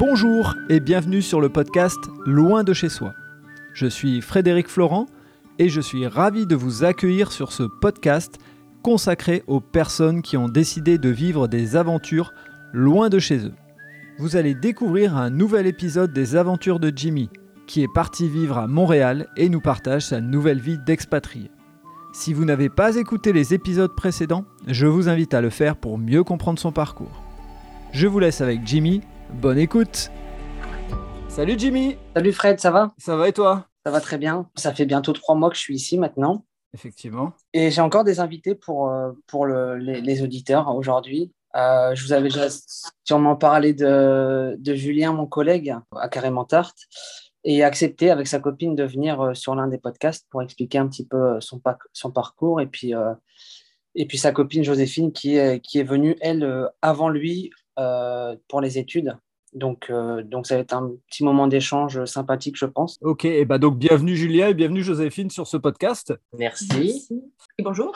Bonjour et bienvenue sur le podcast Loin de chez soi. Je suis Frédéric Florent et je suis ravi de vous accueillir sur ce podcast consacré aux personnes qui ont décidé de vivre des aventures loin de chez eux. Vous allez découvrir un nouvel épisode des aventures de Jimmy, qui est parti vivre à Montréal et nous partage sa nouvelle vie d'expatrié. Si vous n'avez pas écouté les épisodes précédents, je vous invite à le faire pour mieux comprendre son parcours. Je vous laisse avec Jimmy, bonne écoute Salut Jimmy Salut Fred, ça va? Ça va et toi? Ça va très bien. Ça fait bientôt trois mois que je suis ici maintenant. Effectivement. Et j'ai encore des invités pour, euh, pour le- les, les auditeurs aujourd'hui. Euh, je vous avais déjà sûrement parlé de, de Julien, mon collègue, à Carrément Tarte, et accepté avec sa copine de venir euh, sur l'un des podcasts pour expliquer un petit peu son, pac- son parcours. Et puis, euh, et puis sa copine Joséphine qui est, qui est venue, elle, avant lui pour les études. Donc, euh, donc ça va être un petit moment d'échange sympathique, je pense. Ok, et bah donc bienvenue Julia et bienvenue Joséphine sur ce podcast. Merci. Et bonjour.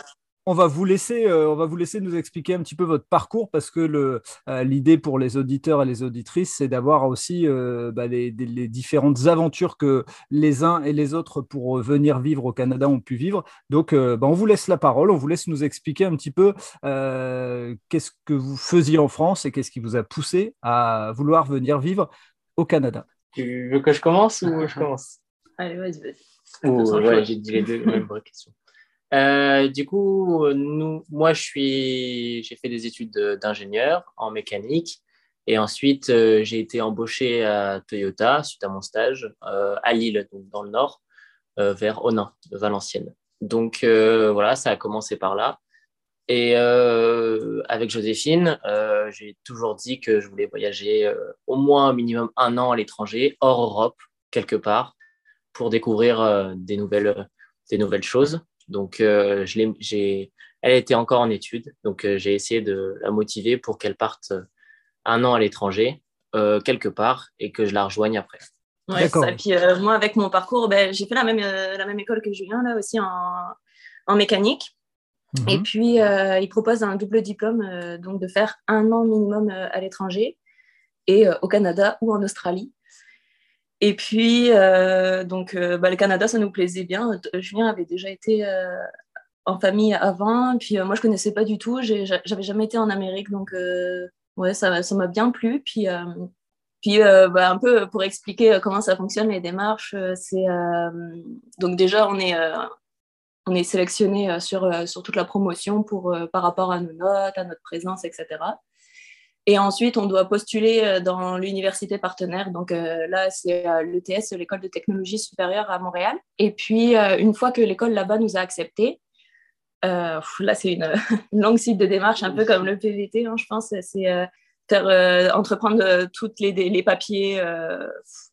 On va vous laisser, euh, on va vous laisser nous expliquer un petit peu votre parcours parce que le, euh, l'idée pour les auditeurs et les auditrices, c'est d'avoir aussi euh, bah, les, des- les différentes aventures que les uns et les autres pour venir vivre au Canada ont pu vivre. Donc, euh, bah, on vous laisse la parole, on vous laisse nous expliquer un petit peu euh, qu'est-ce que vous faisiez en France et qu'est-ce qui vous a poussé à vouloir venir vivre au Canada. Tu veux que je commence ou je commence? Allez, vas-y, vas-y. Ou, façon, ouais, j'ai dit les deux, ouais, vraie question. Euh, du coup, moi, j'ai fait des études de- d'ingénieur en mécanique et ensuite euh, j'ai été embauché à Toyota suite à mon stage euh, à Lille, donc dans le nord, vers Onin, Valenciennes. Donc voilà, ça a commencé par là. Et avec Joséphine, j'ai toujours dit que je voulais voyager au moins un minimum un an à l'étranger, hors Europe, quelque part, pour découvrir des, nouvelles, des nouvelles choses. Donc, euh, je j'ai, elle était encore en études, donc euh, j'ai essayé de la motiver pour qu'elle parte euh, un an à l'étranger, euh, quelque part, et que je la rejoigne après. Ouais, D'accord. ça. Et puis euh, moi, avec mon parcours, ben, j'ai fait la même, euh, la même école que Julien, là aussi en, en mécanique. Et puis, euh, il propose un double diplôme, euh, donc de faire un an minimum euh, à l'étranger, et euh, au Canada ou en Australie. Et puis, euh, donc, euh, bah, le Canada, ça nous plaisait bien. Euh, Julien avait déjà été en famille avant, puis moi, je connaissais pas du tout. J'avais jamais été en Amérique, donc ouais, ça m'a bien plu. Puis, puis bah, un peu pour expliquer comment ça fonctionne, les démarches, c'est donc déjà, on est, on est sélectionné sur, sur toute la promotion pour, par rapport à nos notes, à notre présence, etc. Et ensuite, on doit postuler euh, dans l'université partenaire. Donc euh, là, c'est euh, l'ETS, l'école de technologie supérieure à Montréal. Et puis, euh, une fois que l'école là-bas nous a acceptés, euh, là, c'est une, une longue suite de démarches, un peu comme le PVT, hein, je pense. C'est euh, entreprendre toutes les, les papiers.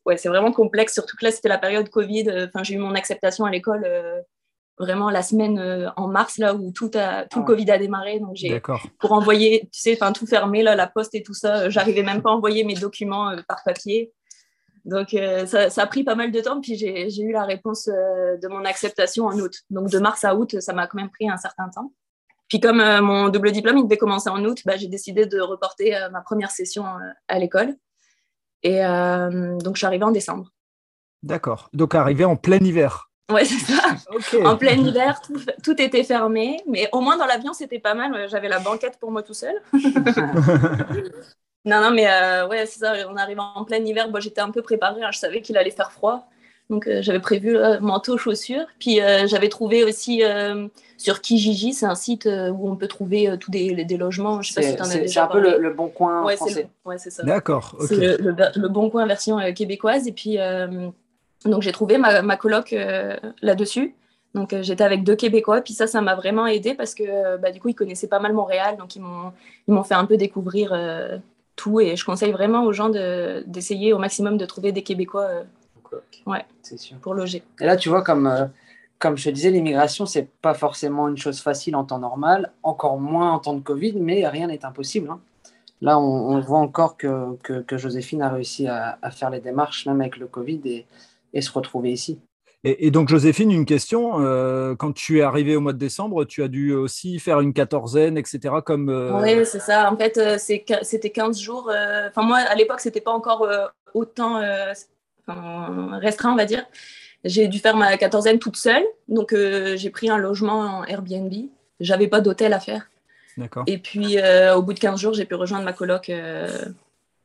ouais, c'est vraiment complexe, surtout que là, c'était la période Covid. Enfin, j'ai eu mon acceptation à l'école vraiment la semaine euh, en mars, là où tout, a, tout le Ah. Covid a démarré. Donc, j'ai pour envoyer, tu sais, enfin tout fermé, là, la poste et tout ça. euh, J'arrivais même pas à envoyer mes documents euh, par papier. Donc, euh, ça, ça a pris pas mal de temps. Puis, j'ai eu la réponse euh, de mon acceptation en août. Donc, de mars à août, ça m'a quand même pris un certain temps. Puis, comme euh, mon double diplôme, il devait commencer en août, bah, j'ai décidé de reporter ma première session à l'école. Et donc, je suis arrivée en décembre. D'accord. Donc arrivé en plein hiver. Ouais, c'est ça. En plein hiver, tout, tout était fermé. Mais au moins, dans l'avion, c'était pas mal. J'avais la banquette pour moi tout seul. Non, non, mais euh, ouais, c'est ça. On arrive en plein hiver. Moi, j'étais un peu préparée. hein, Je savais qu'il allait faire froid. Donc, euh, j'avais prévu euh, manteau, chaussures. Puis, euh, j'avais trouvé aussi euh, sur Kijiji, c'est un site euh, où on peut trouver euh, tous des, des logements. Je sais pas si C'est tu en as c'est- c'est déjà un peu le, le bon coin Ouais, c'est français. le- ouais, c'est ça. D'accord. Le, le, le bon coin version euh, québécoise. Et puis, euh, donc, j'ai trouvé ma, ma coloc euh, là-dessus. Donc, euh, j'étais avec deux Québécois. Puis ça, ça m'a vraiment aidé parce que, euh, bah, du coup, ils connaissaient pas mal Montréal. Donc, ils m'ont fait un peu découvrir euh, tout. Et je conseille vraiment aux gens de- d'essayer au maximum de trouver des Québécois sûr. pour loger. Et là, tu vois, comme, comme je te disais, l'immigration, c'est pas forcément une chose facile en temps normal, encore moins en temps de Covid, mais rien n'est impossible. hein. Là, on, on voit encore que, que, que Joséphine a réussi à, à faire les démarches, même avec le Covid, et, et se retrouver ici. Et, donc, Joséphine, une question. Euh, quand tu es arrivée au mois de décembre, tu as dû aussi faire une quatorzaine, etc. Comme, euh, Oui, c'est ça. En fait, euh, c'était 15 jours. Enfin, moi, à l'époque, ce n'était pas encore autant restreint, on va dire. J'ai dû faire ma quatorzaine toute seule. Donc, j'ai pris un logement en Airbnb. J'avais pas d'hôtel à faire. D'accord. Et puis, au bout de 15 jours, j'ai pu rejoindre ma coloc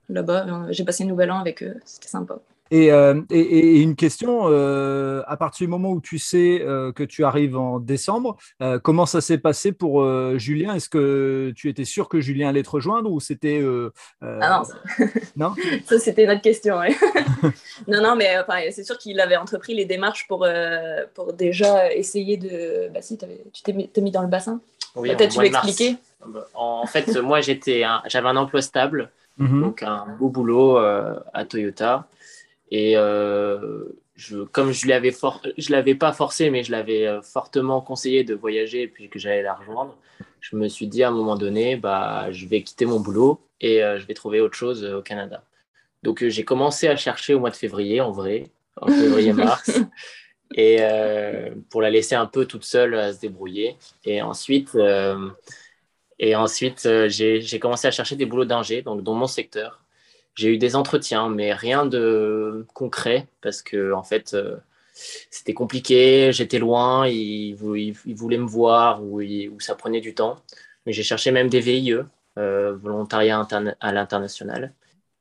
là-bas. J'ai passé le nouvel an avec eux. C'était sympa. Euh, et, et, une question, euh, à partir du moment où tu sais euh, que tu arrives en décembre, comment ça s'est passé pour Julien? Est-ce que tu étais sûr que Julien allait te rejoindre ou c'était... Ah non, non? Ça c'était notre question. non, non, mais c'est sûr qu'il avait entrepris les démarches pour, pour déjà essayer de... Bah si, tu t'es mis dans le bassin. Oui, Peut-être tu veux expliquer En fait, moi j'étais j'avais un emploi stable, mhm. donc un beau boulot à Toyota. Et euh, je, comme je l'avais je l'avais pas forcé, mais je l'avais euh, fortement conseillé de voyager et puis que j'allais la rejoindre, je me suis dit à un moment donné, bah, je vais quitter mon boulot et euh, je vais trouver autre chose au Canada. Donc j'ai commencé à chercher au mois de février, en vrai, en février-mars, et pour la laisser un peu toute seule à se débrouiller. Et ensuite, et ensuite j'ai commencé à chercher des boulots d'ingé, donc dans mon secteur. J'ai eu des entretiens, mais rien de concret parce que en fait, euh, c'était compliqué. J'étais loin, ils, voulaient me voir ou, ça prenait du temps. Mais j'ai cherché même des VIE, euh, volontariat à l'international.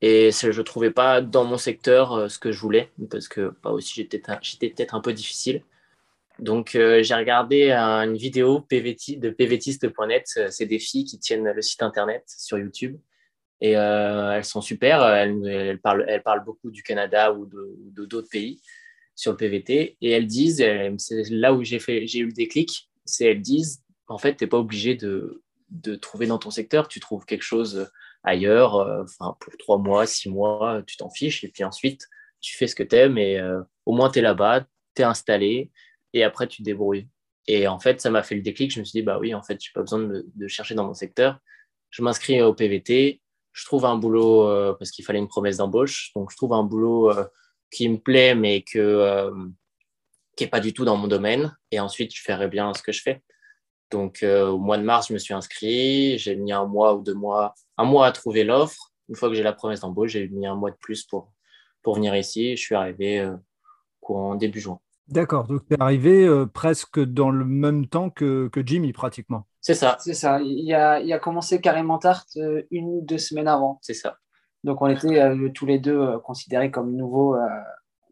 Et je ne trouvais pas dans mon secteur euh, ce que je voulais parce que bah, aussi j'étais peut-être un peu difficile. Donc, j'ai regardé une vidéo PVT, de pvtiste.net. C'est des filles qui tiennent le site internet sur YouTube. Et euh, elles sont super. Elles, parlent, beaucoup du Canada ou d'autres pays sur le PVT. Et elles disent, c'est là où j'ai eu le déclic, c'est elles disent, en fait, tu n'es pas obligé de, trouver dans ton secteur, tu trouves quelque chose ailleurs, euh, pour trois mois, six mois, tu t'en fiches. Et puis ensuite, tu fais ce que tu aimes et euh, au moins tu es là-bas, tu es installé et après tu te débrouilles. Et en fait, ça m'a fait le déclic. Je me suis dit, bah oui, en fait, je n'ai pas besoin de, de, chercher dans mon secteur. Je m'inscris au PVT, je trouve un boulot euh, parce qu'il fallait une promesse d'embauche. Donc, je trouve un boulot euh, qui me plaît, mais euh, qui n'est pas du tout dans mon domaine. Et ensuite, je ferai bien ce que je fais. Donc, au mois de mars, je me suis inscrit. J'ai mis un mois ou deux mois, un mois à trouver l'offre. Une fois que j'ai la promesse d'embauche, j'ai mis un mois de plus pour, pour venir ici. Je suis arrivé en début juin. D'accord, donc tu es arrivé presque dans le même temps que, que Jimmy, pratiquement. C'est ça. C'est ça. Il a, il a commencé carrément Tarte euh, une ou deux semaines avant. C'est ça. Donc on était euh, tous les deux euh, considérés comme nouveaux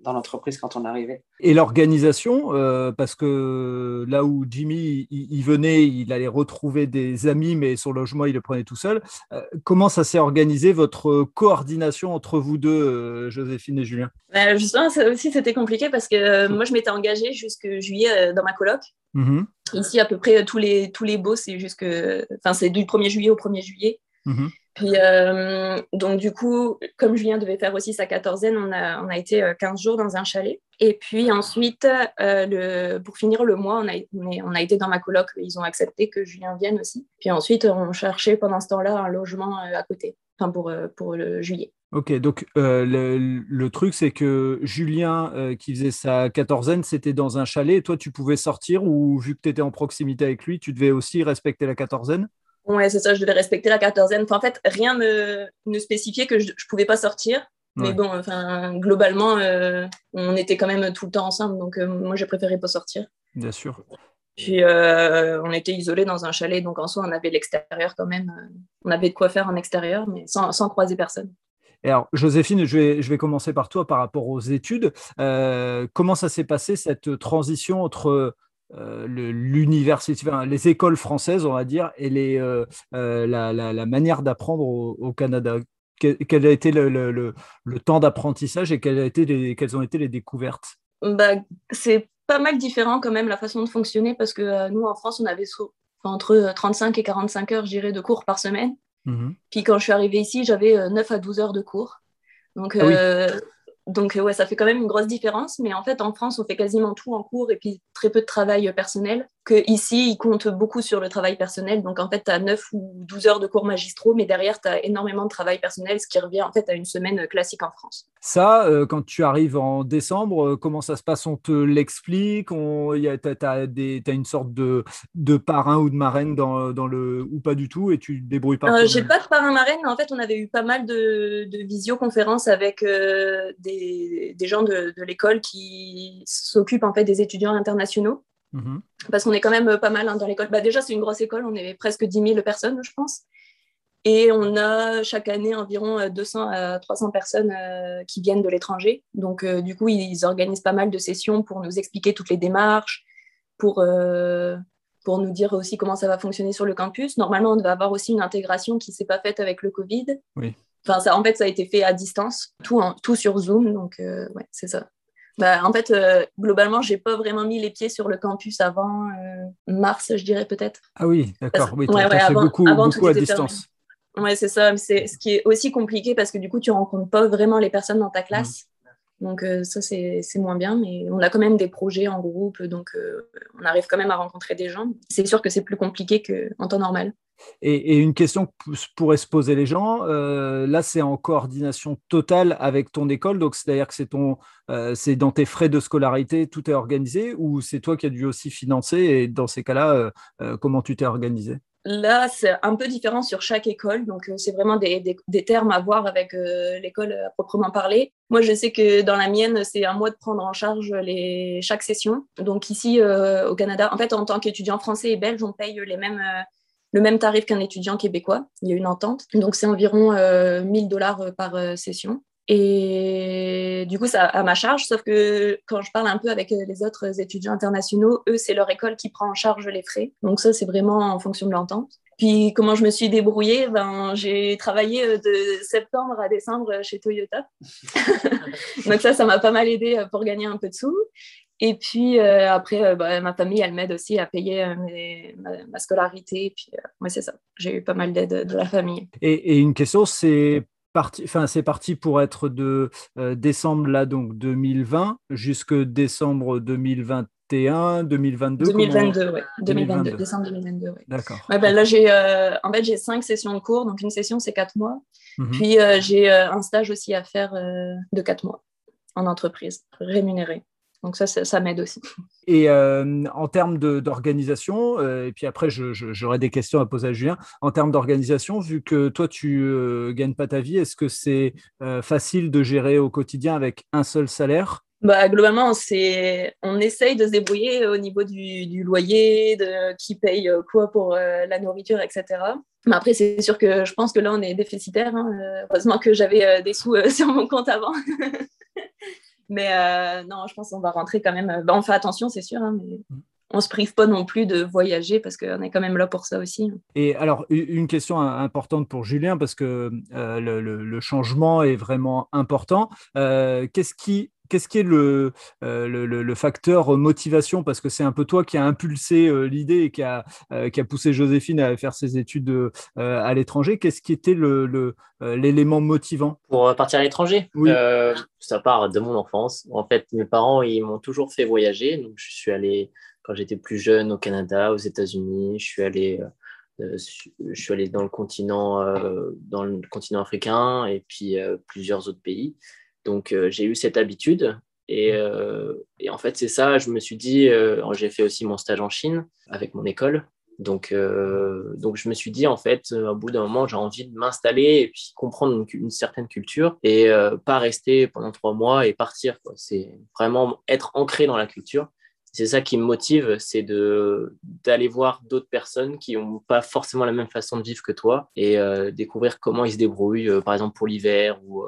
dans l'entreprise quand on arrivait. Et l'organisation, parce que là où Jimmy il, venait, il allait retrouver des amis, mais son logement, il le prenait tout seul. comment ça s'est organisé, votre coordination entre vous deux, Joséphine et Julien? Justement, ça aussi, c'était compliqué parce que moi, je m'étais engagée jusque juillet dans ma coloc. Mm-hmm. Ici, à peu près tous les, tous les beaux, c'est jusque. Enfin, c'est du 1er juillet au 1er juillet. Mm-hmm. Puis, euh, donc, du coup, comme Julien devait faire aussi sa quatorzaine, on a, on a été 15 euh, jours dans un chalet. Et puis ensuite, euh, le, pour finir le mois, on a, on a été dans ma coloc. Ils ont accepté que Julien vienne aussi. Puis ensuite, on cherchait pendant ce temps-là un logement à côté, enfin pour, pour le juillet. Ok, donc euh, le, truc, c'est que Julien, euh, qui faisait sa quatorzaine, c'était dans un chalet. Et toi, tu pouvais sortir ou vu que tu étais en proximité avec lui, tu devais aussi respecter la quatorzaine? Ouais, c'est ça, je devais respecter la quatorzaine. en fait, rien ne, ne spécifiait que je ne pouvais pas sortir. Mais bon, enfin, globalement, euh, on était quand même tout le temps ensemble. Donc, moi, j'ai préféré pas sortir. Bien sûr. Puis, on était isolés dans un chalet. Donc, en soi, on avait l'extérieur quand même. On avait de quoi faire en extérieur, mais sans, sans croiser personne alors, Joséphine, je vais, je vais, commencer par toi par rapport aux études. Euh, comment ça s'est passé cette transition entre euh, l'université, les écoles françaises, on va dire, et les, euh, la, manière d'apprendre au, Canada? Quel, a été le, le, temps d'apprentissage et quelles, a été les, ont été les découvertes? Bah, C'est pas mal différent quand même la façon de fonctionner parce que nous, en France, on avait entre 35 et 45 heures, de cours par semaine. Mhm. Puis quand je suis arrivée ici, j'avais 9 euh, à 12 heures de cours. Donc, ah euh, donc ouais, ça fait quand même une grosse différence. Mais en fait, en France, on fait quasiment tout en cours et puis très peu de travail personnel. Que ici, ils comptent beaucoup sur le travail personnel. Donc, en fait, tu as 9 ou 12 heures de cours magistraux, mais derrière, tu as énormément de travail personnel, ce qui revient en fait à une semaine classique en France. Ça, euh, quand tu arrives en décembre, euh, comment ça se passe? On te l'explique? Tu as, une sorte de, de parrain ou de marraine dans, dans, le, ou pas du tout et tu te débrouilles pas euh, J'ai pas de parrain-marraine, mais en fait, on avait eu pas mal de, de visioconférences avec des, des, gens de, de l'école qui s'occupent en fait des étudiants internationaux. Mhm. Parce qu'on est quand même pas mal hein, dans l'école. Bah, déjà, c'est une grosse école, on est presque 10 000 personnes, je pense. Et on a chaque année environ 200 à 300 personnes euh, qui viennent de l'étranger. Donc, euh, du coup, ils organisent pas mal de sessions pour nous expliquer toutes les démarches, pour, euh, pour nous dire aussi comment ça va fonctionner sur le campus. Normalement, on va avoir aussi une intégration qui ne s'est pas faite avec le Covid. Oui. Enfin, ça, en fait, ça a été fait à distance, tout, tout sur Zoom. Donc, ouais, c'est ça. Bah, en fait, euh, globalement, j'ai pas vraiment mis les pieds sur le campus avant euh, mars, je dirais peut-être. Ah oui, d'accord. Oui, fait beaucoup, beaucoup à distance. Oui, c'est ça. C'est ce qui est aussi compliqué parce que du coup, tu rencontres pas vraiment les personnes dans ta classe. Donc euh, ça, c'est moins bien, mais on a quand même des projets en groupe, donc on arrive quand même à rencontrer des gens. C'est sûr que c'est plus compliqué qu'en temps normal. Et, une question que pourraient se poser les gens, euh, là c'est en coordination totale avec ton école, donc c'est-à-dire que c'est euh, dans tes frais de scolarité, tout est organisé, ou c'est toi qui as dû aussi financer, et dans ces cas-là, euh, comment tu t'es organisé? Là, c'est un peu différent sur chaque école, donc c'est vraiment des, termes à voir avec l'école à proprement parler. Moi, je sais que dans la mienne, c'est à moi de prendre en charge les, chaque session. Donc ici, au Canada, en fait, en tant qu'étudiant français et belge, on paye les mêmes le même tarif qu'un étudiant québécois. Il y a une entente. Donc, c'est environ 1000 euh, dollars euh, par euh, session. Et du coup, ça à ma charge, sauf que quand je parle un peu avec les autres étudiants internationaux, eux, c'est leur école qui prend en charge les frais. Donc ça, c'est vraiment en fonction de l'entente. Puis comment je me suis débrouillée, ben, j'ai travaillé de septembre à décembre chez Toyota. Donc ça, ça m'a pas mal aidé pour gagner un peu de sous. Et puis euh, après, euh, bah, ma famille, elle m'aide aussi à payer euh, ma, scolarité. Puis, moi, c'est ça. J'ai eu pas mal d'aide de la famille. Et, une question, c'est parti, enfin, c'est parti pour être de décembre là, donc 2020, jusque décembre 2021, 2022 2022, oui. 2022, décembre 2022, oui. D'accord. Ouais, ben, là, j'ai, en fait, j'ai cinq sessions de cours. Donc, une session, c'est quatre mois. Mhm. Puis, j'ai un stage aussi à faire de quatre mois en entreprise, rémunéré. Donc ça, ça, m'aide aussi. Et euh, en termes d'organisation, euh, et puis après, j'aurai des questions à poser à Julien, en termes d'organisation, vu que toi, tu ne euh, gagnes pas ta vie, est-ce que c'est facile de gérer au quotidien avec un seul salaire? Bah, globalement, on essaye de se débrouiller au niveau du, loyer, de qui paye quoi pour la nourriture, etc. Mais après, c'est sûr que je pense que là, on est déficitaire. Hein. Heureusement que j'avais des sous sur mon compte avant. Mais euh, non, je pense qu'on va rentrer quand même. Euh, bah, on fait attention, c'est sûr, hein, mais mm. on se prive pas non plus de voyager parce qu'on est quand même là pour ça aussi. Et alors, une question importante pour Julien, parce que euh, le, changement est vraiment important. Qu'est-ce qui qu'est-ce qui est le, euh, le, facteur motivation? Parce que c'est un peu toi qui a impulsé euh, l'idée et qui a, euh, qui a poussé Joséphine à faire ses études à l'étranger. Qu'est-ce qui était l'élément motivant? Pour partir à l'étranger? Oui. Ça part de mon enfance. En fait, mes parents, ils m'ont toujours fait voyager. Donc, je suis allé, quand j'étais plus jeune, au Canada, aux États-Unis. Je suis allé... je suis allé dans le continent, dans le continent africain et puis plusieurs autres pays. Donc, euh, j'ai eu cette habitude. Et, mmh. euh, et en fait, c'est ça, je me suis dit, euh, j'ai fait aussi mon stage en Chine avec mon école. Donc, donc je me suis dit, en fait, au bout d'un moment, j'ai envie de m'installer et puis comprendre une, certaine culture et pas rester pendant trois mois et partir. C'est vraiment être ancré dans la culture. C'est ça qui me motive, c'est d'aller voir d'autres personnes qui n'ont pas forcément la même façon de vivre que toi et découvrir comment ils se débrouillent, par exemple pour l'hiver ou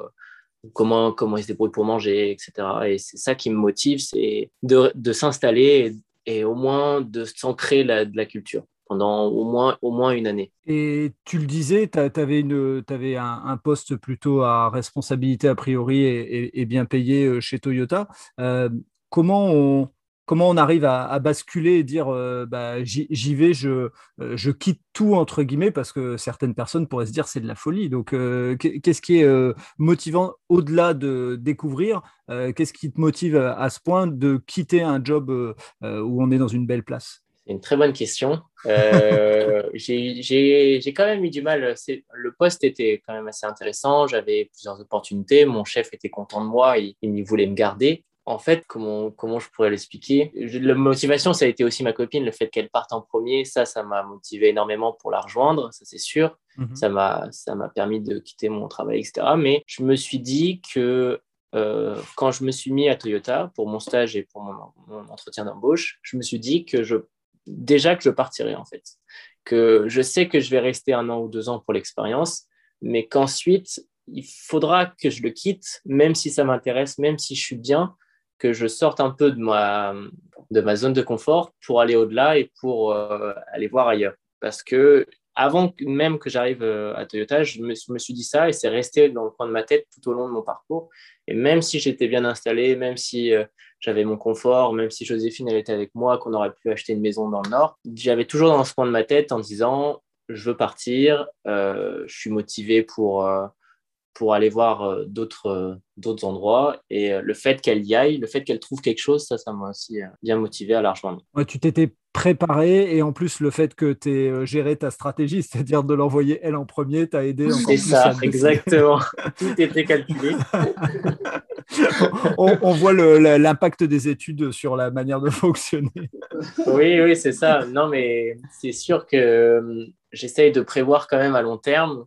comment, comment ils se débrouillent pour manger, etc. Et c'est ça qui me motive, c'est de, de s'installer et, au moins de s'ancrer de la culture pendant au moins, au moins une année. Et tu le disais, tu avais, une, un, poste plutôt à responsabilité a priori et, et, bien payé euh, chez Toyota. Euh, comment on, comment on arrive à, basculer et dire euh, bah, j'y vais, je, euh, je, quitte tout entre guillemets parce que certaines personnes pourraient se dire c'est de la folie. Donc euh, qu'est-ce qui est motivant au-delà de découvrir Qu'est-ce qui te motive à ce point de quitter un job où on est dans une belle place? C'est une très bonne question. J'ai quand même eu du mal. Le poste était quand même assez intéressant. J'avais plusieurs opportunités. Mon chef était content de moi. Il, il voulait me garder. En fait, comment, comment je pourrais l'expliquer? La motivation, ça a été aussi ma copine, le fait qu'elle parte en premier. Ça, ça m'a motivé énormément pour la rejoindre, ça c'est sûr. Mhm. Ça m'a permis de quitter mon travail, etc. Mais je me suis dit que euh, quand je me suis mis à Toyota pour mon stage et pour mon, entretien d'embauche, je me suis dit que je déjà que je partirais en fait, que je sais que je vais rester un an ou deux ans pour l'expérience, mais qu'ensuite il faudra que je le quitte, même si ça m'intéresse, même si je suis bien, que je sorte un peu de ma, de ma zone de confort pour aller au-delà et pour euh, aller voir ailleurs. Parce que avant même que j'arrive euh, à Toyota, je me, suis dit ça et c'est resté dans le coin de ma tête tout au long de mon parcours. Et même si j'étais bien installé, même si euh, j'avais mon confort, même si Joséphine elle était avec moi, qu'on aurait pu acheter une maison dans le Nord, j'avais toujours dans ce coin de ma tête en disant je veux partir, je suis motivé pour pour aller voir euh, d'autres euh, d'autres endroits. Et euh, le fait qu'elle y aille, le fait qu'elle trouve quelque chose, ça, ça m'a aussi bien motivé à la rejoindre. Ouais, tu t'étais préparé et en plus le fait que tu aies géré ta stratégie, c'est-à-dire de l'envoyer elle en premier, t'a aidé C'est ça, exactement. Tout était calculé. on, voit l'impact des études sur la manière de fonctionner. oui, oui, c'est ça. Non, mais c'est sûr que j'essaye de prévoir quand même à long terme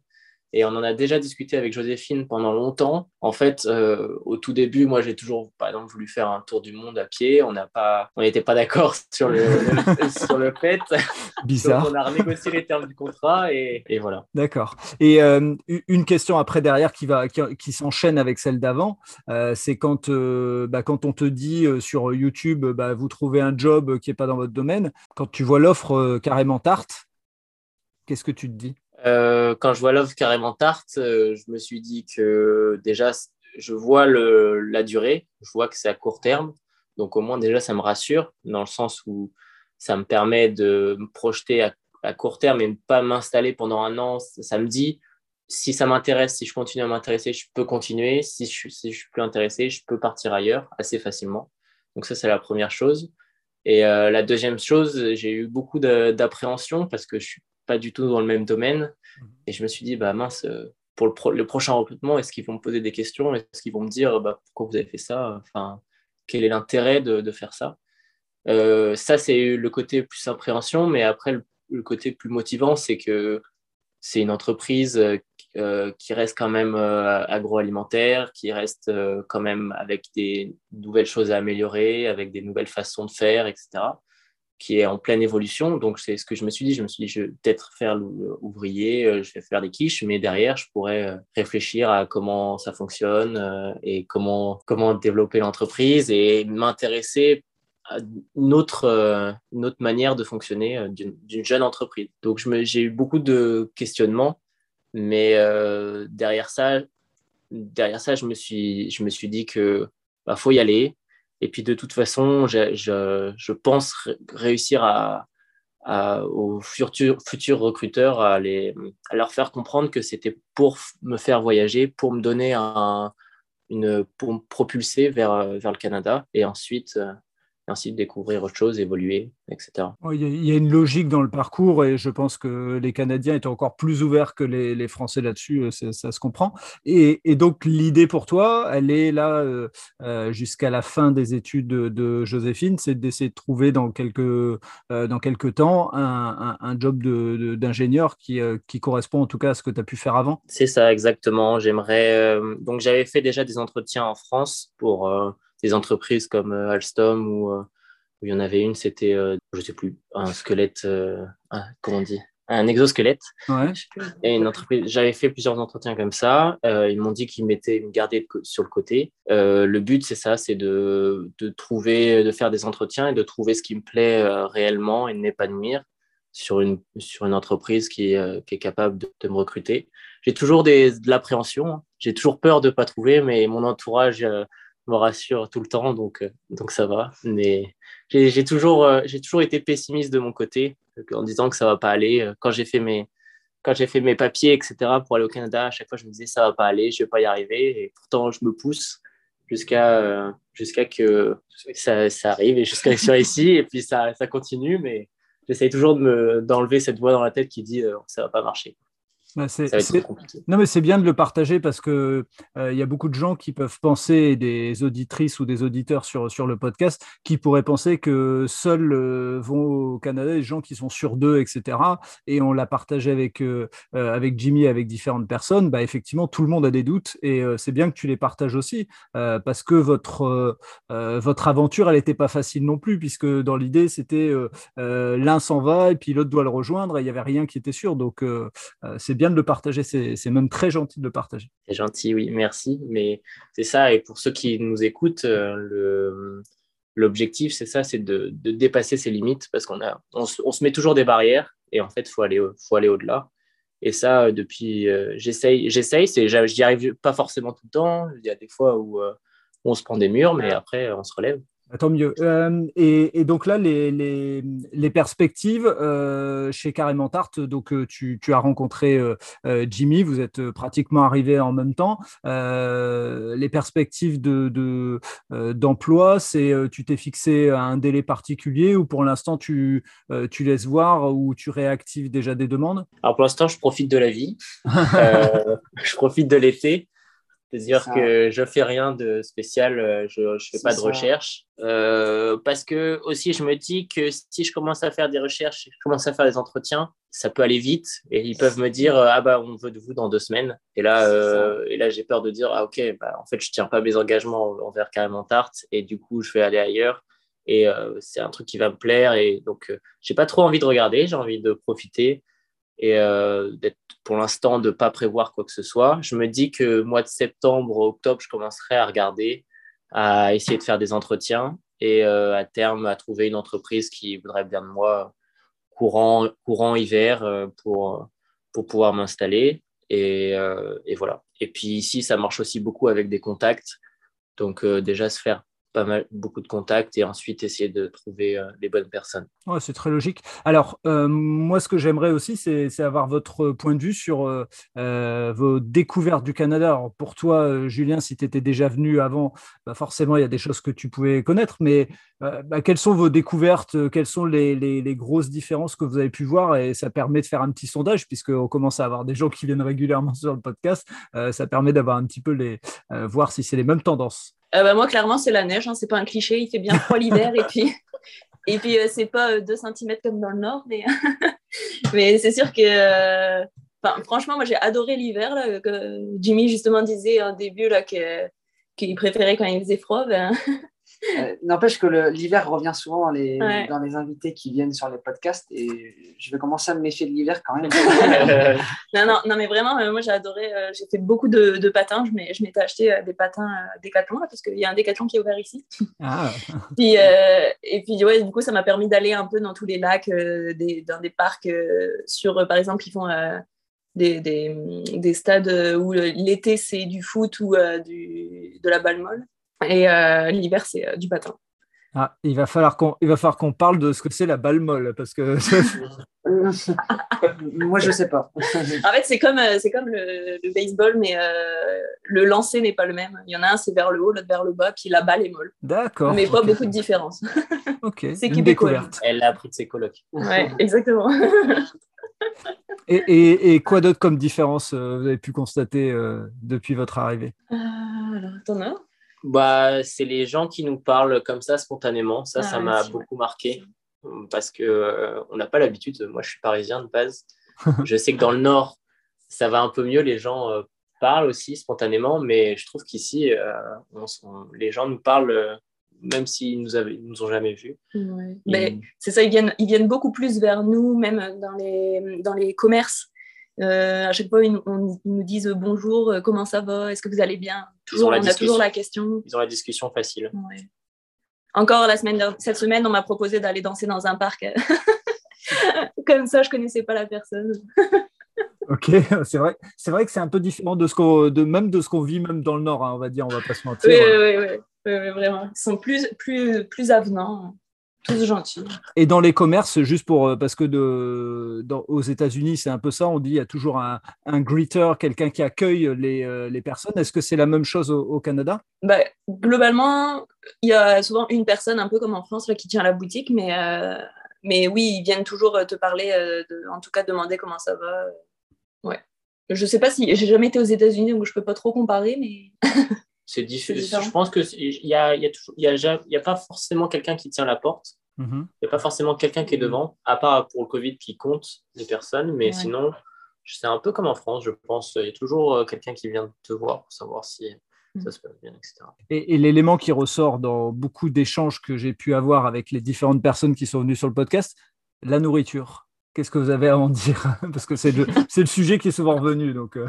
et on en a déjà discuté avec Joséphine pendant longtemps. En fait, euh, au tout début, moi, j'ai toujours, par exemple, voulu faire un tour du monde à pied. On n'a pas, on n'était pas d'accord sur le, sur le fait. Bizarre. Donc, on a renégocié les termes du contrat et, et voilà. D'accord. Et euh, une question après derrière qui va, qui, s'enchaîne avec celle d'avant, euh, c'est quand, bah, quand on te dit sur YouTube, bah, vous trouvez un job qui n'est pas dans votre domaine. Quand tu vois l'offre carrément tarte, qu'est-ce que tu te dis? Euh, quand je vois l'offre carrément tarte, euh, je me suis dit que déjà, je vois la durée, je vois que c'est à court terme. Donc au moins déjà, ça me rassure dans le sens où ça me permet de me projeter à, court terme et ne pas m'installer pendant un an. Ça, me dit, si ça m'intéresse, si je continue à m'intéresser, je peux continuer. Si je, si suis plus intéressé, je peux partir ailleurs assez facilement. Donc ça, c'est la première chose. Et euh, la deuxième chose, j'ai eu beaucoup d'appréhension parce que je suis pas du tout dans le même domaine. Mhm. Et je me suis dit, bah mince, euh, pour le, prochain recrutement, est-ce qu'ils vont me poser des questions? Est-ce qu'ils vont me dire, bah, pourquoi vous avez fait ça? Enfin, quel est l'intérêt de, faire ça? Euh, Ça, c'est le côté plus appréhension, mais après, le, côté plus motivant, c'est que c'est une entreprise euh, qui reste quand même agroalimentaire, qui reste quand même avec des nouvelles choses à améliorer, avec des nouvelles façons de faire, etc qui est en pleine évolution. Donc, c'est ce que je me suis dit. Je me suis dit, je vais peut-être faire l'ouvrier, euh, je vais faire des quiches, mais derrière, je pourrais euh, réfléchir à comment ça fonctionne euh, et comment, comment développer l'entreprise et m'intéresser à une autre, manière de fonctionner d'une jeune entreprise. Donc, j'ai eu beaucoup de questionnements, mais derrière ça, derrière ça, je me suis, je me suis dit que bah, faut y aller, et puis de toute façon, je, je, pense réussir à, aux futurs, futurs recruteurs à, les, à, leur faire comprendre que c'était pour me faire voyager, pour me donner un, une, pour me propulser vers, vers le Canada. Et ensuite euh, ainsi de découvrir autre chose, évoluer, etc. Il y a une logique dans le parcours et je pense que les Canadiens étaient encore plus ouverts que les, Français là-dessus, euh, ça, se comprend. Et, donc l'idée pour toi, elle est là euh, euh, jusqu'à la fin des études de, Joséphine, c'est d'essayer de trouver dans quelques, dans quelques temps un, job d'ingénieur qui, qui correspond en tout cas à ce que tu as pu faire avant. C'est ça, exactement. J'aimerais. donc j'avais fait déjà des entretiens en France pour des entreprises comme euh, Alstom ou euh, où il y en avait une, c'était, euh, je sais plus, un squelette, comment on dit un exosquelette. Ouais. Et une entreprise, j'avais fait plusieurs entretiens comme ça. ils m'ont dit qu'ils mettaient, me gardaient sur le côté. le but, c'est ça, c'est de, de, trouver, de faire des entretiens et de trouver ce qui me plaît réellement et de m'épanouir sur une, sur une entreprise qui, qui est capable de, me recruter. J'ai toujours des, de l'appréhension. Hein. J'ai toujours peur de ne pas trouver, mais mon entourage me rassure tout le temps, donc, euh, donc ça va. Mais j'ai toujours, euh, j'ai toujours été pessimiste de mon côté, en disant que ça va pas aller. Quand j'ai fait mes, quand j'ai fait mes papiers, etc., pour aller au Canada, à chaque fois, je me disais ça va pas aller, je vais pas y arriver. Et pourtant, je me pousse jusqu'à euh, jusqu'à que ça, ça, arrive et jusqu'à que je sois ici. Et puis, ça, ça continue. Mais j'essaye toujours d'enlever cette voix dans la tête qui dit ça va pas marcher. Bah, non, mais c'est bien de le partager parce que euh, il y a beaucoup de gens qui peuvent penser, des auditrices ou des auditeurs sur, sur le podcast, qui pourraient penser que seuls euh, vont au Canada des gens qui sont sur deux, etc. Et on l'a partagé avec, euh, avec Jimmy, avec différentes personnes. Bah, effectivement, tout le monde a des doutes et c'est bien que tu les partages aussi parce que votre, votre aventure, elle n'était pas facile non plus, puisque dans l'idée, c'était l'un s'en va et puis l'autre doit le rejoindre et il n'y avait rien qui était sûr. Donc, c'est bien de le partager, c'est même très gentil de le partager. C'est gentil, oui, merci. Mais c'est ça, et pour ceux qui nous écoutent, euh, l'objectif, c'est ça, c'est de, dépasser ses limites parce qu'on a, on, se met toujours des barrières et en fait, il faut aller, faut aller au-delà. Et ça, depuis, euh, j'essaye, j'essaye, j'y arrive pas forcément tout le temps. Il y a des fois où euh, on se prend des murs, mais après, on se relève. Bah, tant mieux. Euh, et, donc là, les, les, perspectives euh, chez Carrément Tarte, donc euh, tu, tu, as rencontré Jimmy, vous êtes pratiquement arrivés en même temps. les perspectives de, d'emploi, c'est tu t'es fixé un délai particulier ou pour l'instant tu, tu laisses voir ou tu réactives déjà des demandes? Alors pour l'instant, je profite de la vie. je profite de l'été. C'est-à-dire que je fais rien de spécial, euh, je ne fais pas de recherche. Euh, parce que aussi, je me dis que si je commence à faire des recherches, je commence à faire des entretiens, ça peut aller vite et ils peuvent me dire euh, ah bah on veut de vous dans deux semaines. Et là, et là j'ai peur de dire ah ok bah, en fait je tiens pas mes engagements envers carrément Tarte et du coup je vais aller ailleurs et c'est un truc qui va me plaire et donc j'ai pas trop envie de regarder, j'ai envie de profiter et euh, pour l'instant de ne pas prévoir quoi que ce soit. Je me dis que mois de septembre, octobre, je commencerai à regarder, à essayer de faire des entretiens et euh, à terme à trouver une entreprise qui voudrait bien de moi courant, courant hiver euh, pour, pour pouvoir m'installer. Et, et, voilà. Et puis ici, ça marche aussi beaucoup avec des contacts. Donc déjà se faire pas mal, beaucoup de contacts et ensuite essayer de trouver euh, les bonnes personnes. C'est très logique. Alors, euh, moi, ce que j'aimerais aussi, c'est avoir votre point de vue sur euh, vos découvertes du Canada. Alors, pour toi, Julien, si tu étais déjà venu avant, bah forcément, il y a des choses que tu pouvais connaître, mais bah, quelles sont vos découvertes Quelles sont les, les, les, grosses différences que vous avez pu voir? Et ça permet de faire un petit sondage, puisqu'on commence à avoir des gens qui viennent régulièrement sur le podcast. ça permet d'avoir un petit peu les. voir si c'est les mêmes tendances. Euh, bah, moi, clairement, c'est la neige. Hein, c'est pas un cliché. Il fait bien froid l'hiver et puis, et puis euh, c'est pas 2 euh, cm comme dans le nord. Mais, mais c'est sûr que. franchement, moi, j'ai adoré l'hiver. Jimmy, justement, disait au début qu'il préférait quand il faisait froid. Ben, euh, n'empêche que l'hiver revient souvent dans les, dans les invités qui viennent sur les podcasts et je vais commencer à me méfier de l'hiver quand même. non, non, non, mais vraiment, euh, moi j'ai adoré, euh, j'ai fait beaucoup de, de patins, je m'étais acheté des patins Décathlon parce qu'il y a un Décathlon qui est ouvert ici. Ah. puis, et puis, ouais, du coup, ça m'a permis d'aller un peu dans tous les lacs, des, dans des parcs, sur, par exemple, ils font. Des, des, des, stades où l'été c'est du foot ou du, de la balle molle. Et euh, l'hiver, c'est euh, du patin. Ah, il va falloir qu'on il va falloir qu'on parle de ce que c'est la balle molle parce que moi je sais pas. en fait, c'est comme euh, c'est comme le, baseball mais le lancer n'est pas le même. Il y en a un c'est vers le haut, l'autre vers le bas, puis la balle est molle. D'accord. Mais pas beaucoup de différence. OK. c'est une découverte. Elle l'a appris de ses colocs. Ouais, exactement. et, et, et, quoi d'autre comme différence vous avez pu constater depuis votre arrivée? Alors, t'en as bah, c'est les gens qui nous parlent comme ça spontanément. Ça, ça ah, m'a beaucoup marqué parce que euh, on n'a pas l'habitude. Moi, je suis parisien de base. je sais que dans le Nord, ça va un peu mieux. Les gens euh, parlent aussi spontanément, mais je trouve qu'ici, euh, les gens nous parlent même s'ils nous, avaient, nous ont jamais vus. Mais c'est ça, ils viennent, ils viennent beaucoup plus vers nous, même dans les, dans les commerces. Euh, à chaque fois, ils, nous disent bonjour, euh, comment ça va, est-ce que vous allez bien? Toujours, On a toujours la question. Ils ont la discussion facile. Encore la semaine, cette semaine, on m'a proposé d'aller danser dans un parc. Comme ça, je connaissais pas la personne. ok, c'est vrai, c'est vrai que c'est un peu différent de ce qu'on, de même de ce qu'on vit même dans le Nord, hein, on va dire, on va pas se mentir. Oui, oui, oui, vraiment. Ils sont plus, plus, plus avenants tous gentils. Et dans les commerces, juste pour euh, parce que de, aux États-Unis, c'est un peu ça, on dit il y a toujours un, un greeter, quelqu'un qui accueille les, euh, les personnes. Est-ce que c'est la même chose au, Canada? Bah, Globalement, il y a souvent une personne, un peu comme en France, là, qui tient la boutique, mais, euh, mais oui, ils viennent toujours te parler, en tout cas demander comment ça va. Ouais. Je sais pas si j'ai jamais été aux États-Unis, donc je peux pas trop comparer, mais. c'est différent. Je pense que il y a, y, a y, a, y a pas forcément quelqu'un qui tient la porte. Mm-hmm. Il n'y a pas forcément quelqu'un qui est devant, à part pour le Covid qui compte les personnes, mais sinon, c'est un peu comme en France, je pense. Il y a toujours euh, quelqu'un qui vient te voir pour savoir si ça mm. se passe bien, etc. Et, l'élément qui ressort dans beaucoup d'échanges que j'ai pu avoir avec les différentes personnes qui sont venues sur le podcast, la nourriture. Qu'est-ce que vous avez à en dire Parce que c'est le, le, sujet qui est souvent revenu. Donc, euh.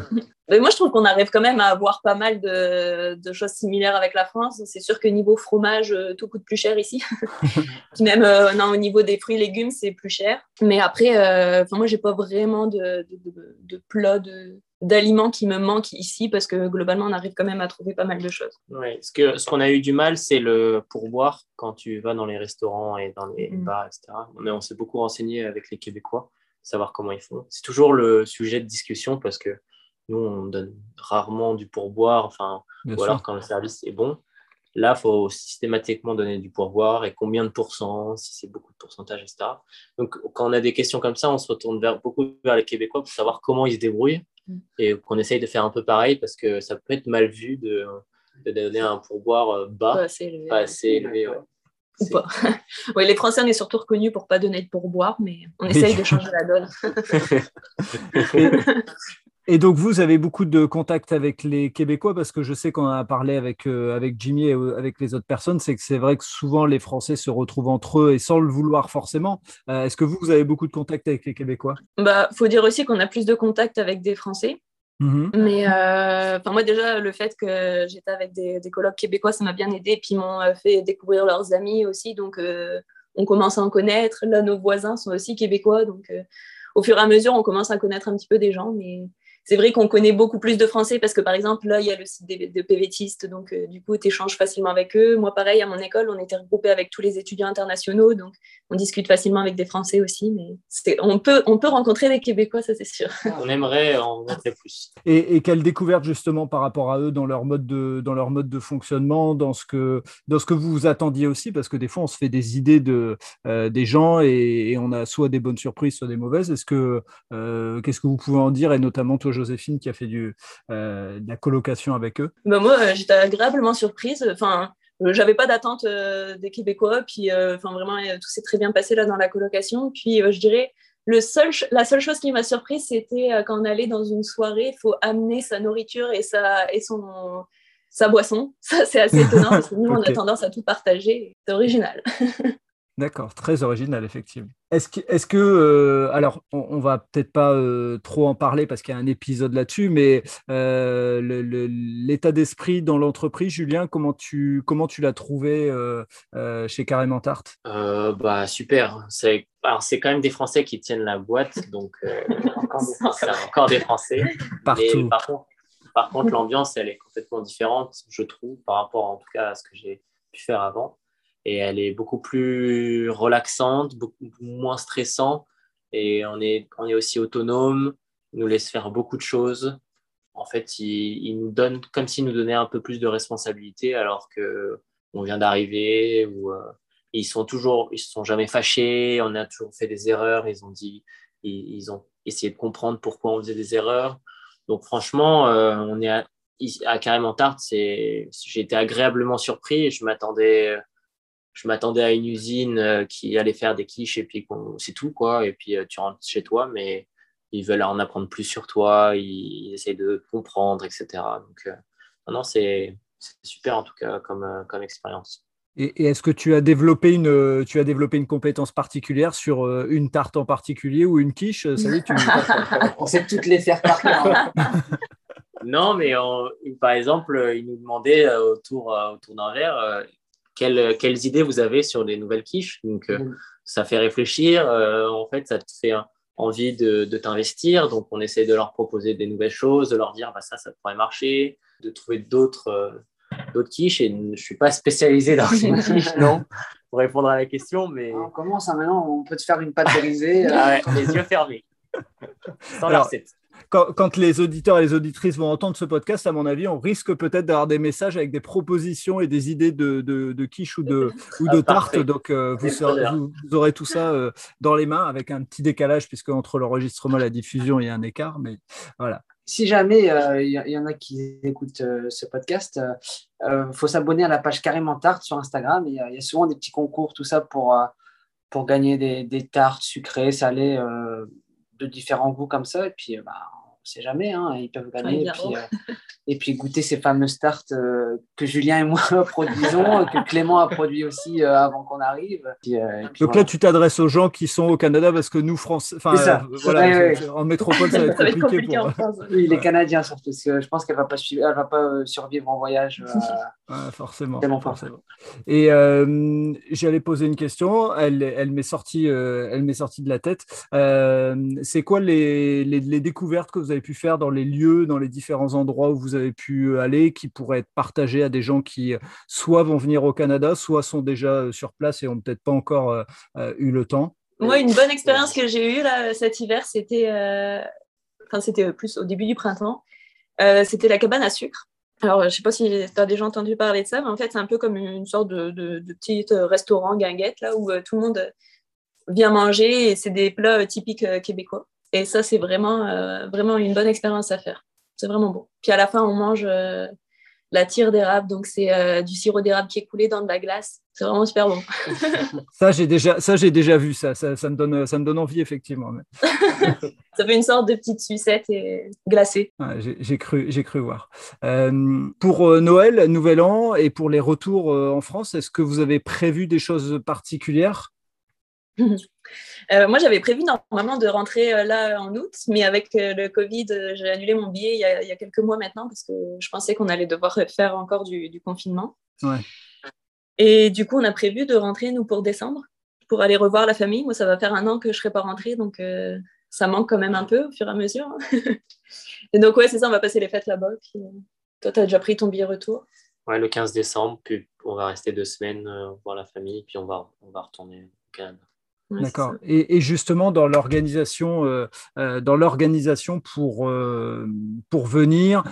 Mais moi, je trouve qu'on arrive quand même à avoir pas mal de, de choses similaires avec la France. C'est sûr que niveau fromage, euh, tout coûte plus cher ici. même euh, non, au niveau des fruits et légumes, c'est plus cher. Mais après, euh, moi, j'ai pas vraiment de, de, de plat d'aliments qui me manquent ici parce que globalement, on arrive quand même à trouver pas mal de choses. Oui, ce qu'on ce qu'on a eu du mal, c'est le pourboire quand tu vas dans les restaurants et dans les mm. bars, etc. On, on s'est beaucoup renseigné avec les Québécois, savoir comment ils font. C'est toujours le sujet de discussion parce que nous, on donne rarement du pourboire, enfin, ou alors quand le service est bon. Là, il faut systématiquement donner du pourboire et combien de pourcents, si c'est beaucoup de pourcentage, etc. Donc, quand on a des questions comme ça, on se retourne vers, beaucoup vers les Québécois pour savoir comment ils se débrouillent. Et qu'on essaye de faire un peu pareil parce que ça peut être mal vu de, donner un pourboire euh, bas, pas assez élevé. Ou pas. oui, les Français, on est surtout reconnus pour pas donner de pourboire, mais on essaye de changer la donne. Et donc, vous avez beaucoup de contacts avec les Québécois parce que je sais qu'on a parlé avec, euh, avec Jimmy et euh, avec les autres personnes, c'est que c'est vrai que souvent les Français se retrouvent entre eux et sans le vouloir forcément. Euh, est-ce que vous, vous avez beaucoup de contacts avec les Québécois? Bah, faut dire aussi qu'on a plus de contacts avec des Français. Mmh Mais enfin moi déjà le fait que j'étais avec des, des colloques québécois ça m'a bien aidé. Puis ils m'ont fait découvrir leurs amis aussi. Donc on commence à en connaître. Là nos voisins sont aussi québécois. Donc au fur et à mesure on commence à connaître un petit peu des gens. Mais c'est vrai qu'on connaît beaucoup plus de Français parce que, par exemple, là, il y a le site de PVTistes, donc euh, du coup, tu échanges facilement avec eux. Moi, pareil, à mon école, on était regroupés avec tous les étudiants internationaux, donc on discute facilement avec des Français aussi, mais on peut, on peut rencontrer des Québécois, ça c'est sûr. On aimerait en rencontrer plus. Et, et, quelle découverte justement par rapport à eux dans leur mode de, dans leur mode de fonctionnement, dans ce, que, dans ce que vous vous attendiez aussi, parce que des fois, on se fait des idées de, euh, des gens et, on a soit des bonnes surprises, soit des mauvaises. Est-ce que, euh, qu'est-ce que vous pouvez en dire, et notamment toi, Joséphine, qui a fait du, euh, de la colocation avec eux bah Moi, euh, j'étais agréablement surprise. Enfin, euh, j'avais pas d'attente des Québécois, puis enfin vraiment tout s'est très bien passé là dans la colocation. Puis je dirais le seul, la seule chose qui m'a surprise, c'était quand on allait dans une soirée, il faut amener sa nourriture et sa et son sa boisson. Ça c'est assez étonnant parce que nous on a tendance à tout partager. C'est original. D'accord, très original, effectivement. Est-ce que, est que euh, alors, on, ne va peut-être pas euh, trop en parler parce qu'il y a un épisode là-dessus, mais euh, l'état d'esprit dans l'entreprise, Julien, comment tu, comment tu l'as trouvé chez Carrément Tarte? Bah, Super. C'est, alors, c'est quand même des Français qui tiennent la boîte, donc encore, des Français. Partout. par contre, par contre l'ambiance, elle est complètement différente, je trouve, par rapport en tout cas à ce que j'ai pu faire avant et elle est beaucoup plus relaxante, beaucoup moins stressante et on est, on est aussi autonome, il nous laisse faire beaucoup de choses. En fait, il, il nous donne comme s'il nous donnait un peu plus de responsabilité alors que on vient d'arriver ou euh, ils sont toujours, ils se sont jamais fâchés, on a toujours fait des erreurs, ils ont dit, ils, ont essayé de comprendre pourquoi on faisait des erreurs. Donc franchement, euh, on est à, à Carrément Tarte, j'ai été agréablement surpris et je m'attendais je m'attendais à une usine euh, qui allait faire des quiches et puis c'est tout quoi. Et puis euh, tu rentres chez toi mais ils veulent en apprendre plus sur toi. Ils, essayent de comprendre etc donc euh, non, c'est super en tout cas comme, comme expérience. Et, est-ce que tu as développé une tu as développé une compétence particulière sur une tarte en particulier ou une quiche Salut, tu... on sait toutes les faire par cœur non mais par exemple ils nous demandaient autour autour d'un verre quelles, idées vous avez sur les nouvelles quiches? Donc, euh, mm. ça fait réfléchir. Euh, en fait, ça te fait envie de, t'investir. Donc, on essaie de leur proposer des nouvelles choses, de leur dire bah, ça, ça pourrait marcher, de trouver d'autres euh, d'autres quiches. Et je ne suis pas spécialisé dans une quiche, non, pour répondre à la question. Mais... On commence hein, maintenant, on peut te faire une pâte brisée. Ah les yeux fermés. Sans la recette. Quand, les auditeurs et les auditrices vont entendre ce podcast, à mon avis, on risque peut-être d'avoir des messages avec des propositions et des idées de, de, quiche ou de, ou de ah, tarte. Donc, euh, vous, aurez tout ça euh, dans les mains avec un petit décalage, puisque entre l'enregistrement et la diffusion, il y a un écart. Mais voilà. Si jamais il y, en a qui écoutent ce podcast, il faut s'abonner à la page Carrément Tarte sur Instagram. Il y, a souvent des petits concours, tout ça pour pour gagner des, des tartes sucrées, salées euh, de différents goûts comme ça. Et puis, bah, on ne sait jamais, hein, ils peuvent gagner. et, puis, euh, et, puis, goûter ces fameuses tartes euh, que Julien et moi produisons, que Clément a produit aussi avant qu'on arrive. Donc là, tu t'adresses aux gens qui sont au Canada parce que nous, France, enfin, voilà, en métropole, ça va être compliqué. pour... Oui, les Canadiens surtout, parce que je pense qu'elle ne va, pas va pas survivre en voyage. forcément. forcément. Et j'allais poser une question, elle, elle m'est sortie, elle sortie de la tête. c'est quoi les, les, les découvertes que vous avez pu faire dans les lieux, dans les différents endroits où vous avez pu aller, qui pourraient être partagés à des gens qui soit vont venir au Canada, soit sont déjà sur place et ont peut-être pas encore eu le temps? Moi, une bonne expérience que j'ai eue là, cet hiver, c'était, enfin, c'était plus au début du printemps. c'était la cabane à sucre. Alors, je ne sais pas si tu as déjà entendu parler de ça, mais en fait, c'est un peu comme une sorte de, de, petit restaurant guinguette, là, où tout le monde vient manger et c'est des plats typiques québécois. Et ça, c'est vraiment, euh, vraiment une bonne expérience à faire. C'est vraiment bon. Puis à la fin, on mange euh, la tire d'érable. Donc, c'est euh, du sirop d'érable qui est coulé dans de la glace. C'est vraiment super bon. ça, j'ai déjà, ça, j'ai déjà vu. Ça, ça, ça, me donne, ça me donne envie, effectivement. ça fait une sorte de petite sucette et glacée. j'ai, cru, j'ai cru voir. pour Noël, Nouvel An et pour les retours en France, est-ce que vous avez prévu des choses particulières? Euh, moi, j'avais prévu normalement de rentrer euh, là en août, mais avec euh, le Covid, j'ai annulé mon billet il y, a, quelques mois maintenant parce que je pensais qu'on allait devoir faire encore du, confinement. Et du coup, on a prévu de rentrer, nous, pour décembre, pour aller revoir la famille. Moi, ça va faire un an que je ne serai pas rentrée, donc ça manque quand même un peu au fur et à mesure. et donc, ouais, c'est ça, on va passer les fêtes là-bas. toi, tu as déjà pris ton billet retour? Ouais, le 15 décembre, puis on va rester deux semaines voir la famille, puis on va, on va retourner au Canada. D'accord. Et, justement, dans l'organisation, euh, euh, dans l'organisation pour, euh, pour venir,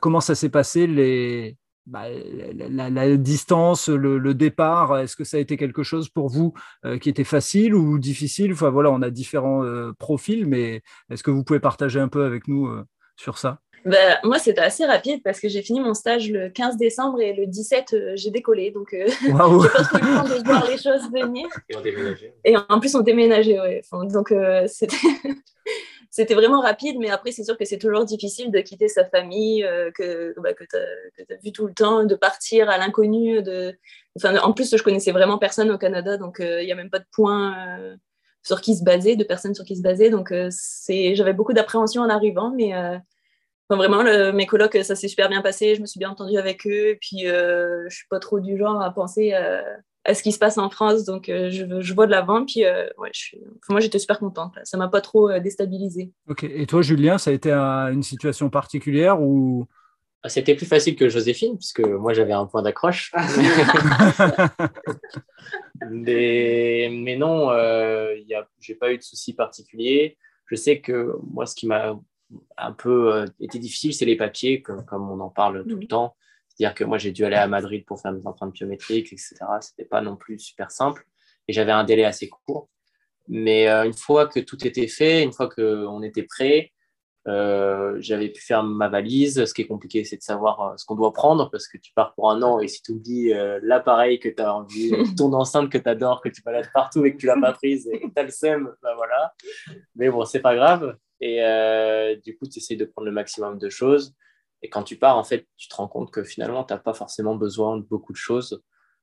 comment ça s'est passé les, bah, la, distance, le, départ Est-ce que ça a été quelque chose pour vous qui était facile ou difficile? Enfin voilà, on a différents profils, mais est-ce que vous pouvez partager un peu avec nous sur ça? Bah, moi, c'était assez rapide parce que j'ai fini mon stage le 15 décembre et le 17, euh, j'ai décollé. Donc, euh, j'ai pas trop le temps de voir les choses venir. Et on déménageait. Et en plus, on déménageait, ouais. donc, euh, c'était... c'était vraiment rapide, mais après, c'est sûr que c'est toujours difficile de quitter sa famille, que, bah, que tu as, vu tout le temps, de partir à l'inconnu. De... Enfin, en plus, je connaissais vraiment personne au Canada, donc il n'y a même pas de point sur qui se baser, de personnes sur qui se baser. Donc, c'est... j'avais beaucoup d'appréhension en arrivant, mais vraiment, mes colocs, ça s'est super bien passé. Je me suis bien entendue avec eux. Et puis, euh, je suis pas trop du genre à penser euh, à ce qui se passe en France. Donc, euh, je, je, vois de l'avant. Puis, euh, ouais, je moi, j'étais super contente. Ça m'a pas trop déstabilisée. Ok. Et toi, Julien, ça a été une situation particulière ou? Ah, c'était plus facile que Joséphine, puisque moi j'avais un point d'accroche. mais, mais, non, euh, j'ai pas eu de soucis particuliers. Je sais que moi, ce qui m'a un peu euh, été difficile, c'est les papiers, comme, comme, on en parle tout le temps. C'est-à-dire que moi, j'ai dû aller à Madrid pour faire mes empreintes biométriques, etc. C'était pas non plus super simple. Et j'avais un délai assez court. Mais euh, une fois que tout était fait, une fois qu'on était prêt, euh, j'avais pu faire ma valise. Ce qui est compliqué, c'est de savoir ce qu'on doit prendre parce que tu pars pour un an et si tu oublies l'appareil que tu as envie, ton enceinte que tu adores, que tu balades partout et que tu l'as pas prise et que tu as le seum, ben voilà. Mais bon, c'est pas grave. Et euh, du coup, tu essaies de prendre le maximum de choses. Et quand tu pars, en fait, tu te rends compte que finalement, tu n'as pas forcément besoin de beaucoup de choses.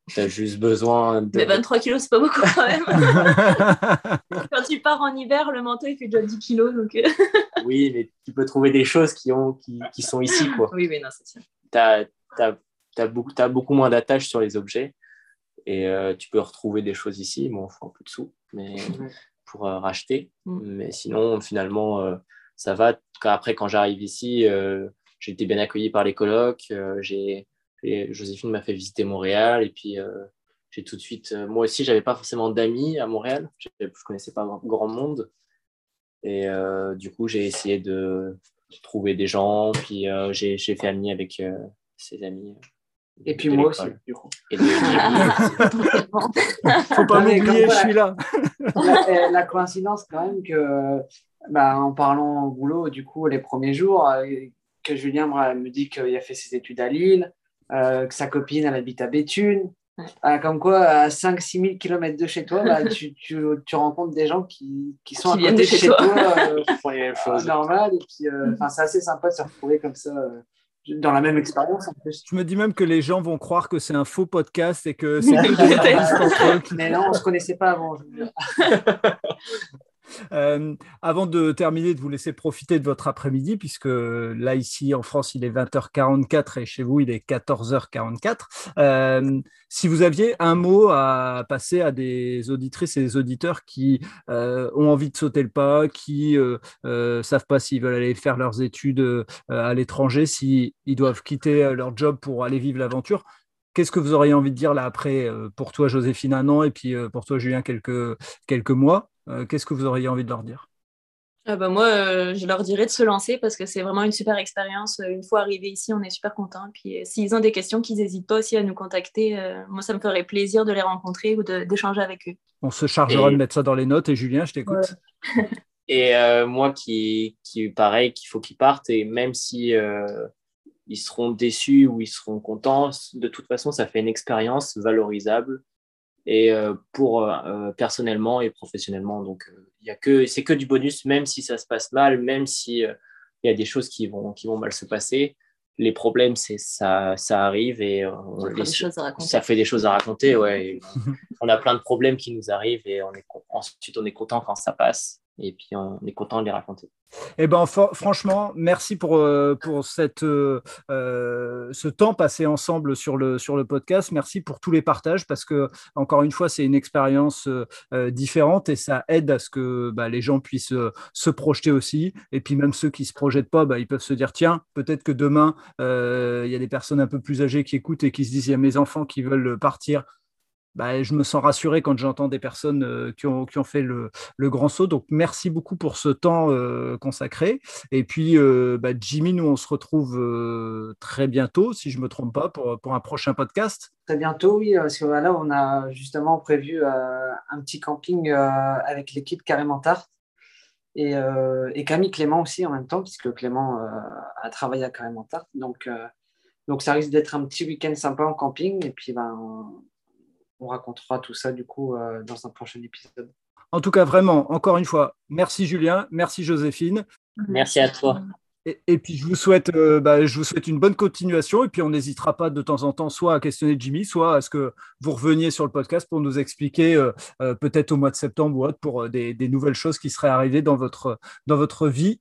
Tu as juste besoin de. Mais 23 kilos, c'est pas beaucoup quand même. quand tu pars en hiver, le manteau, il fait déjà 10 kilos. Donc... Euh. oui, mais tu peux trouver des choses qui, ont, qui, qui sont ici. Quoi. Oui, mais non, c'est sûr. Tu as, as, as, beaucoup, as beaucoup moins d'attaches sur les objets. Et euh, tu peux retrouver des choses ici. Bon, il faut un peu de sous. Mais pour euh, racheter. Mm. Mais sinon, finalement, euh, ça va. Après, quand j'arrive ici, euh, j'ai été bien accueilli par les colocs. j'ai Joséphine m'a fait visiter Montréal et puis j'ai tout de suite. moi aussi, j'avais pas forcément d'amis à Montréal. Je connaissais pas grand monde. Et du coup, j'ai essayé de, trouvé des gens, puis j'ai fait ami avec ses amis. Et puis moi aussi, du coup. Et Faut pas m'oublier, je suis là. la, coïncidence, quand même, que bah, en parlant au boulot, du coup, les premiers jours, euh, que Julien me dit qu'il a fait ses études à Lille, euh, que sa copine, elle habite à Béthune. Euh, comme quoi, à 5-6 000 km de chez toi, bah, tu, tu, tu, rencontres des gens qui, qui sont à côté de chez toi, toi normal. Et puis, mm. c'est assez sympa de se retrouver comme ça dans la même expérience en plus. Je me dis même que les gens vont croire que c'est un faux podcast et que c'est que Mais non, on ne se connaissait pas avant. Euh, avant de terminer, de vous laisser profiter de votre après-midi, puisque là, ici en France, il est 20h44 et chez vous, il est 14h44. Euh, si vous aviez un mot à passer à des auditrices et des auditeurs qui euh, ont envie de sauter le pas, qui ne savent pas s'ils veulent aller faire leurs études à l'étranger, s'ils doivent quitter leur job pour aller vivre l'aventure, Qu'est-ce que vous auriez envie de dire là après pour toi, Joséphine, un an et puis pour toi, Julien, quelques, quelques mois? euh, qu'est-ce que vous auriez envie de leur dire? Ah bah moi, euh, je leur dirais de se lancer parce que c'est vraiment une super expérience. Euh, une fois arrivé ici, on est super content. Puis s'ils ont des questions, qu'ils n'hésitent pas aussi à nous contacter. moi, ça me ferait plaisir de les rencontrer ou d'échanger avec eux. On se chargera de mettre ça dans les notes. Et Julien, je t'écoute. et moi, qui, qui pareil, qu'il faut qu'ils partent. Et même si ils seront déçus ou ils seront contents, de toute façon, ça fait une expérience valorisable et euh, pour euh, euh, personnellement et professionnellement. Donc, il y a que c'est que du bonus, même si ça se passe mal, même si il y a des choses qui vont qui vont mal se passer. Les problèmes, c'est ça, ça arrive et on ça fait des choses à raconter. Ouais. on a plein de problèmes qui nous arrivent et on est, ensuite on est content quand ça passe et puis on est content de les raconter. Eh ben, franchement, merci pour, euh, euh, euh, ce temps passé ensemble sur le, sur le podcast. Merci pour tous les partages parce que, encore une fois, c'est une expérience différente et ça aide à ce que bah, les gens puissent se projeter aussi. Et puis, même ceux qui ne se projettent pas, bah, ils peuvent se dire tiens, peut-être que demain, il y a des personnes un peu plus âgées qui écoutent et qui se disent il y a mes enfants qui veulent partir bah, je me sens rassuré quand j'entends des personnes euh, qui, ont, qui, ont, fait le, le, grand saut. Donc, merci beaucoup pour ce temps euh, consacré. Et puis, euh, bah, Jimmy, nous, on se retrouve très bientôt, si je ne me trompe pas, pour, pour, un prochain podcast. Très bientôt, oui, parce que là, on a justement prévu un petit camping avec l'équipe Carrément Tarte. Et, et, Camille Clément aussi en même temps, puisque Clément a travaillé à Carrément Tarte. Donc, donc, ça risque d'être un petit week-end sympa en camping. Et puis, ben, on racontera tout ça du coup euh, dans un prochain épisode. En tout cas, vraiment, encore une fois, merci Julien, merci Joséphine. Merci à toi. Et, puis je vous souhaite, euh, bah, je vous souhaite une bonne continuation. Et puis on n'hésitera pas de temps en temps, soit à questionner Jimmy, soit à ce que vous reveniez sur le podcast pour nous expliquer, euh, peut-être au mois de septembre ou autre, pour des, nouvelles choses qui seraient arrivées dans votre, dans votre vie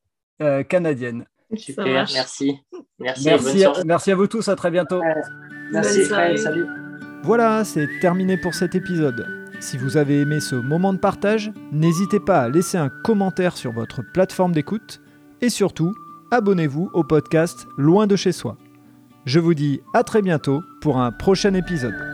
canadienne. Super, merci. Merci, merci, à, merci à vous tous, à très bientôt. merci, Fred, salut. Voilà, c'est terminé pour cet épisode. Si vous avez aimé ce moment de partage, n'hésitez pas à laisser un commentaire sur votre plateforme d'écoute et surtout, abonnez-vous au podcast Loin de chez soi. Je vous dis à très bientôt pour un prochain épisode.